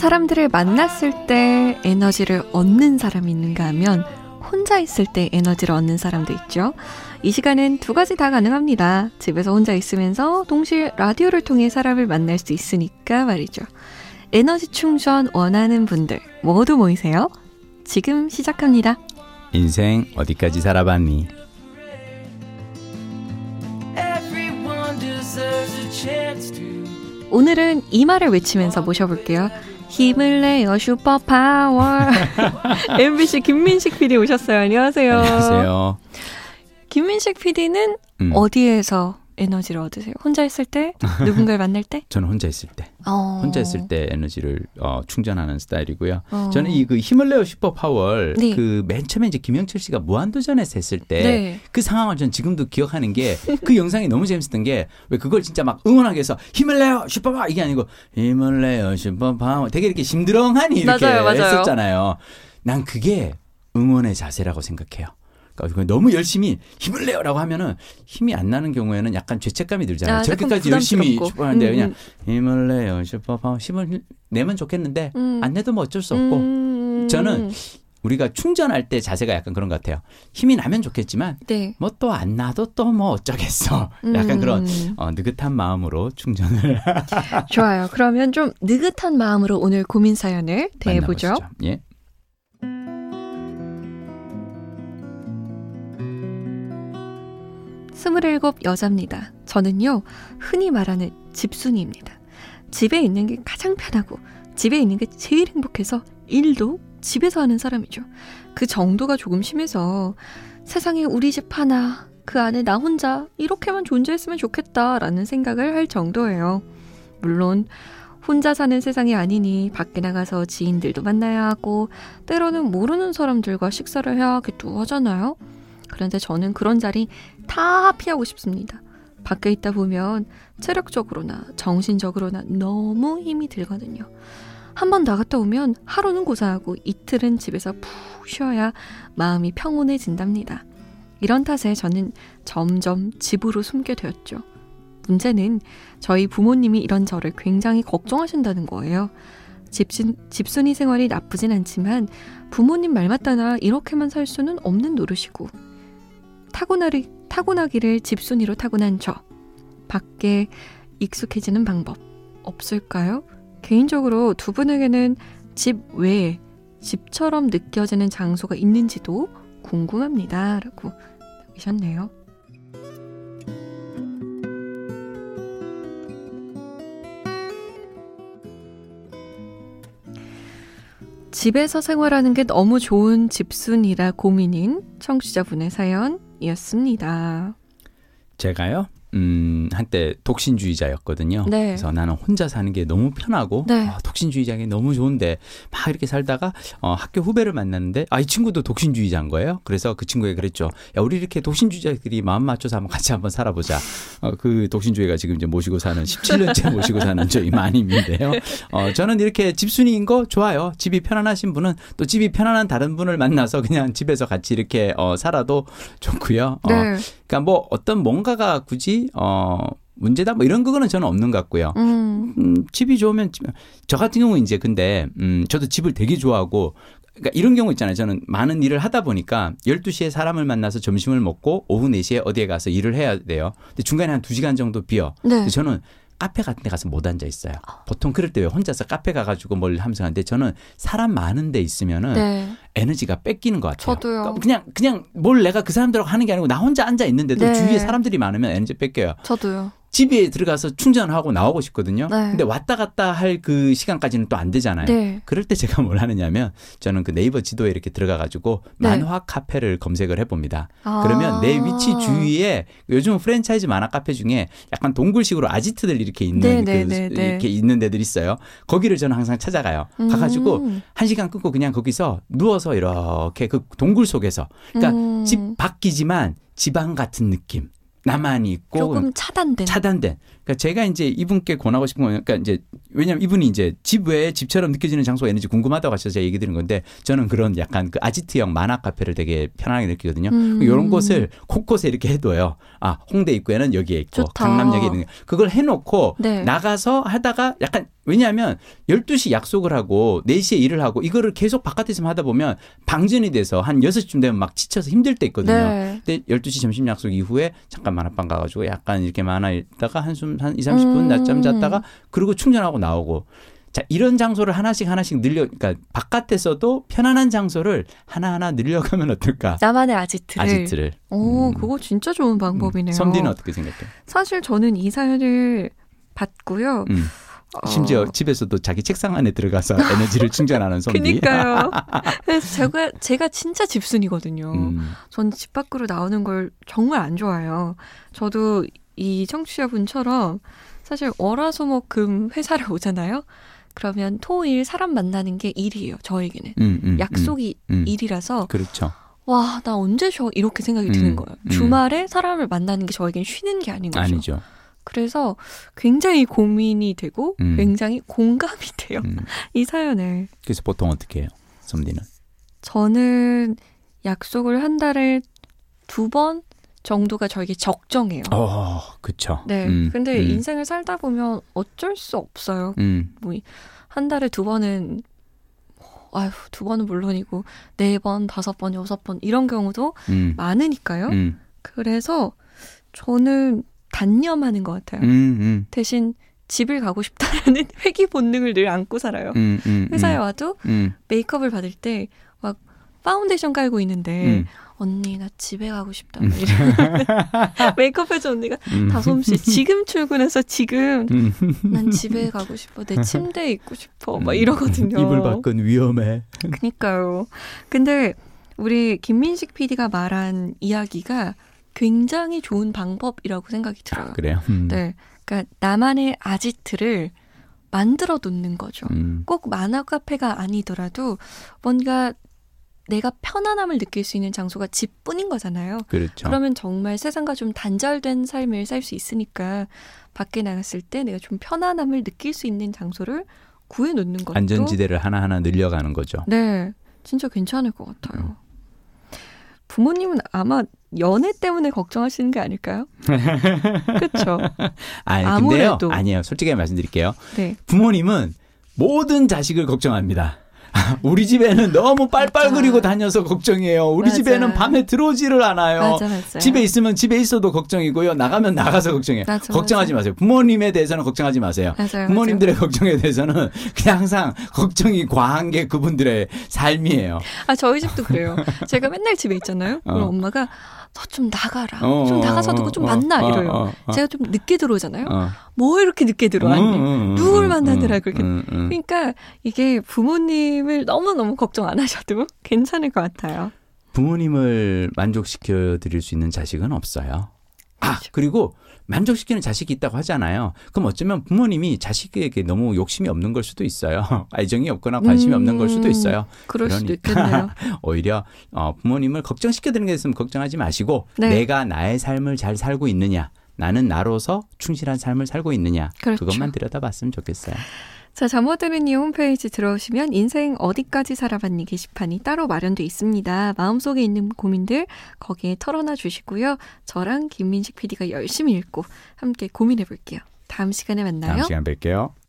사람들을 만났을 때 에너지를 얻는 사람이 있는가 하면 혼자 있을 때 에너지를 얻는 사람도 있죠. 이 시간은 두 가지 다 가능합니다. 집에서 혼자 있으면서 동시에 라디오를 통해 사람을 만날 수 있으니까 말이죠. 에너지 충전 원하는 분들 모두 모이세요. 지금 시작합니다. 인생 어디까지 살아봤니? 오늘은 이 말을 외치면서 모셔볼게요. 힘을 내요 super power. MBC 김민식 PD 오셨어요. 안녕하세요. 안녕하세요. 김민식 PD는 음. 어디에서 에너지를 얻으세요? 혼자 있을 때? 누군가를 만날 때? 저는 혼자 있을 때. 어. 혼자 있을 때 에너지를 어, 충전하는 스타일이고요. 어. 저는 이 그 힘을 내요 super power 네. 그 맨 처음에 이제 김영철 씨가 무한도전에서 했을 때그 네. 그 상황을 전 지금도 기억하는 게 그 영상이 너무 재밌었던 게 왜 그걸 진짜 막 응원하기 위해서 힘을 내요 super power 이게 아니고 힘을 내요 super power 되게 이렇게 심드렁하니 이렇게 맞아요, 맞아요. 했었잖아요. 난 그게 응원의 자세라고 생각해요. 그러니까 너무 열심히 힘을 내요라고 하면은 힘이 안 나는 경우에는 약간 죄책감이 들잖아요. 아, 저렇게까지 열심히 super하는데 음, 그냥 음. 힘을 내요 super power 힘을 내면 좋겠는데 음. 안 내도 뭐 어쩔 수 없고 음. 저는 우리가 충전할 때 자세가 약간 그런 것 같아요. 힘이 나면 좋겠지만 네. 뭐또 안 나도 또 뭐 어쩌겠어. 약간 음. 그런 어, 느긋한 마음으로 충전을. 좋아요. 그러면 좀 느긋한 마음으로 오늘 고민 사연을 대해보죠. 예. 27 여자입니다. 저는요, 흔히 말하는 집순이입니다. 집에 있는 게 가장 편하고, 집에 있는 게 제일 행복해서 일도 집에서 하는 사람이죠. 그 정도가 조금 심해서 세상에 우리 집 하나, 그 안에 나 혼자 이렇게만 존재했으면 좋겠다라는 생각을 할 정도예요. 물론, 혼자 사는 세상이 아니니 밖에 나가서 지인들도 만나야 하고, 때로는 모르는 사람들과 식사를 해야 하기도 하잖아요. 그런데 저는 그런 자리 다 피하고 싶습니다. 밖에 있다 보면 체력적으로나 정신적으로나 너무 힘이 들거든요. 한번 나갔다 오면 하루는 고사하고 이틀은 집에서 푹 쉬어야 마음이 평온해진답니다. 이런 탓에 저는 점점 집으로 숨게 되었죠. 문제는 저희 부모님이 이런 저를 굉장히 걱정하신다는 거예요. 집순, 집순이 생활이 나쁘진 않지만 부모님 말 맞다나 이렇게만 살 수는 없는 노릇이고 타고나리, 타고나기를 집순이로 타고난 저. 밖에 익숙해지는 방법 없을까요? 개인적으로 두 분에게는 집 외에 집처럼 느껴지는 장소가 있는지도 궁금합니다. 라고 하셨네요. 집에서 생활하는 게 너무 좋은 집순이라 고민인 청취자분의 사연 이었습니다. 제가요? 음, 한때 독신주의자였거든요. 네. 그래서 나는 혼자 사는 게 너무 편하고 네. 아, 독신주의자가 너무 좋은데 막 이렇게 살다가 어, 학교 후배를 만났는데 아, 이 친구도 독신주의자인 거예요. 그래서 그 친구에게 그랬죠. 야, 우리 이렇게 독신주의자들이 마음 맞춰서 한번 같이 한번 살아보자. 어, 그 독신주의가 지금 이제 모시고 사는 17년째 모시고 사는 저희 마님인데요. 어, 저는 이렇게 집순이인 거 좋아요. 집이 편안하신 분은 또 집이 편안한 다른 분을 만나서 그냥 집에서 같이 이렇게 어, 살아도 좋고요. 어, 네. 그러니까 뭐 어떤 뭔가가 굳이 어 문제다 뭐 이런 그거는 저는 없는 것 같고요. 음. 음, 집이 좋으면 저 같은 경우 이제 근데 음 저도 집을 되게 좋아하고 그러니까 이런 경우 있잖아요. 저는 많은 일을 하다 보니까 12시에 사람을 만나서 점심을 먹고 오후 4시에 어디에 가서 일을 해야 돼요. 근데 중간에 한 2시간 정도 비어. 네. 저는 카페 같은 데 가서 못 앉아 있어요. 보통 그럴 때 왜 혼자서 카페 가가지고 뭘 하면서 하는데 저는 사람 많은 데 있으면은 네. 에너지가 뺏기는 것 같아요. 저도요. 그러니까 그냥 그냥 뭘 내가 그 사람들하고 하는 게 아니고 나 혼자 앉아 있는데도 네. 주위에 사람들이 많으면 에너지 뺏겨요. 저도요. 집에 들어가서 충전하고 나오고 싶거든요. 네. 근데 왔다 갔다 할 그 시간까지는 또 안 되잖아요. 네. 그럴 때 제가 뭘 하느냐면 저는 그 네이버 지도에 이렇게 들어가 가지고 네. 만화 카페를 검색을 해 봅니다. 아. 그러면 내 위치 주위에 요즘 프랜차이즈 만화 카페 중에 약간 동굴식으로 아지트들 이렇게 있는 네, 그 네, 네, 이렇게 있는 데들 있어요. 거기를 저는 항상 찾아가요. 음. 가 가지고 한 시간 끊고 그냥 거기서 누워서 이렇게 그 동굴 속에서 그러니까 음. 집 밖이지만 지방 같은 느낌. 나만이 있고 조금 차단된 차단된. 그러니까 제가 이제 이분께 권하고 싶은 건 그러니까 이제 왜냐하면 이분이 이제 집 외에 집처럼 느껴지는 장소가 있는지 궁금하다고 하셔서 제가 얘기 드린 건데 저는 그런 약간 그 아지트형 만화 카페를 되게 편하게 느끼거든요. 음. 이런 곳을 곳곳에 이렇게 해둬요. 아 홍대 입구에는 여기에 있고 좋다. 강남역에 있는 그걸 해놓고 네. 나가서 하다가 약간 왜냐하면 12시 약속을 하고 4시에 일을 하고 이거를 계속 바깥에서 하다 보면 방전이 돼서 한 6시쯤 되면 막 지쳐서 힘들 때 있거든요. 네. 근데 12시 점심 약속 이후에 잠깐 만화방 가가지고 약간 이렇게 만화 읽다가 한숨 한 2, 30분 음. 낮잠 잤다가 그리고 충전하고 나오고 자, 이런 장소를 하나씩 하나씩 늘려, 그러니까 바깥에서도 편안한 장소를 하나하나 늘려가면 어떨까? 나만의 아지트를. 아지트를. 오, 음. 그거 진짜 좋은 방법이네요. 음. 섬디는 어떻게 생각해? 사실 저는 이 사연을 받고요. 음. 심지어 어. 집에서도 자기 책상 안에 들어가서 에너지를 충전하는 솜디. 그니까요. 그래서 제가 제가 진짜 집순이거든요. 음. 전집 밖으로 나오는 걸 정말 안 좋아해요. 저도 이 청취자분처럼 사실 월화수목금 회사를 오잖아요. 그러면 토일 사람 만나는 게 일이에요. 저에게는 음, 음, 약속이 음, 음. 일이라서. 그렇죠. 와, 나 언제 쉬어? 이렇게 생각이 드는 음, 거예요. 음. 주말에 사람을 만나는 게 저에겐 쉬는 게 아닌 거죠. 아니죠. 그래서 굉장히 고민이 되고 음. 굉장히 공감이 돼요. 음. 이 사연을. 그래서 보통 어떻게 해요? 솜디는? 저는 약속을 한 달에 두 번 정도가 저에게 적정해요. 어, 그쵸. 네. 음. 근데 음. 인생을 살다 보면 어쩔 수 없어요. 음. 뭐한 달에 두 번은 아휴, 두 번은 물론이고, 네 번, 다섯 번, 여섯 번, 이런 경우도 음. 많으니까요. 음. 그래서 저는 단념하는 것 같아요. 음, 음. 대신 집을 가고 싶다라는 회귀 본능을 늘 안고 살아요. 회사에 와도 메이크업을 받을 때 막 파운데이션 깔고 있는데 언니 나 집에 가고 싶다. 음. 메이크업 해줘 언니가 음. 다솜 씨 지금 출근해서 지금 음. 난 집에 가고 싶어. 내 침대에 있고 싶어. 막 이러거든요. 이불 밖은 위험해. 그니까요. 근데 우리 김민식 PD가 말한 이야기가 굉장히 좋은 방법이라고 생각이 들어요. 아, 그래요? 음. 네. 그러니까 나만의 아지트를 만들어 놓는 거죠. 음. 꼭 만화 카페가 아니더라도 뭔가 내가 편안함을 느낄 수 있는 장소가 집뿐인 거잖아요. 그렇죠. 그러면 정말 세상과 좀 단절된 삶을 살 수 있으니까 밖에 나갔을 때 내가 좀 편안함을 느낄 수 있는 장소를 구해 놓는 것도 안전지대를 하나하나 늘려가는 거죠. 네. 진짜 괜찮을 것 같아요. 음. 부모님은 아마 연애 때문에 걱정하시는 게 아닐까요? 그렇죠. 아니, 아무래도. 아니에요. 솔직히 말씀드릴게요. 네. 부모님은 모든 자식을 걱정합니다. 우리 집에는 너무 빨빨거리고 다녀서 걱정이에요. 우리 맞아. 집에는 밤에 들어오지를 않아요. 맞아, 집에 있으면 집에 있어도 걱정이고요. 나가면 나가서 걱정해요. 걱정하지 마세요. 부모님에 대해서는 걱정하지 마세요. 부모님들의 걱정에 대해서는 그냥 항상 걱정이 과한 게 그분들의 삶이에요. 아 저희 집도 그래요. 제가 맨날 집에 있잖아요. 그럼 어. 엄마가 너 좀 나가라. 어, 좀 나가서 누구 좀 어, 만나 어, 이래요. 어, 어, 제가 좀 늦게 들어오잖아요. 뭐 이렇게 늦게 들어왔니? 음, 음, 음, 누굴 만나느라 그렇게. 그러니까 이게 부모님을 너무 너무 걱정 안 하셔도 괜찮을 것 같아요. 부모님을 만족시켜 드릴 수 있는 자식은 없어요. 아, 그렇죠. 그리고 만족시키는 자식이 있다고 하잖아요. 그럼 어쩌면 부모님이 자식에게 너무 욕심이 없는 걸 수도 있어요. 애정이 없거나 관심이 음, 없는 걸 수도 있어요. 그럴 그러니까 수도. 오히려 어, 부모님을 걱정시켜 드리는 게 있으면 걱정하지 마시고 네. 내가 나의 삶을 잘 살고 있느냐. 나는 나로서 충실한 삶을 살고 있느냐. 그렇죠. 그것만 들여다봤으면 좋겠어요. 자, 들은 이 홈페이지 들어오시면 인생 어디까지 살아봤니 게시판이 따로 마련돼 있습니다. 마음속에 있는 고민들 거기에 털어놔 주시고요. 저랑 김민식 PD가 열심히 읽고 함께 고민해 볼게요. 다음 시간에 만나요. 다음 시간 뵐게요.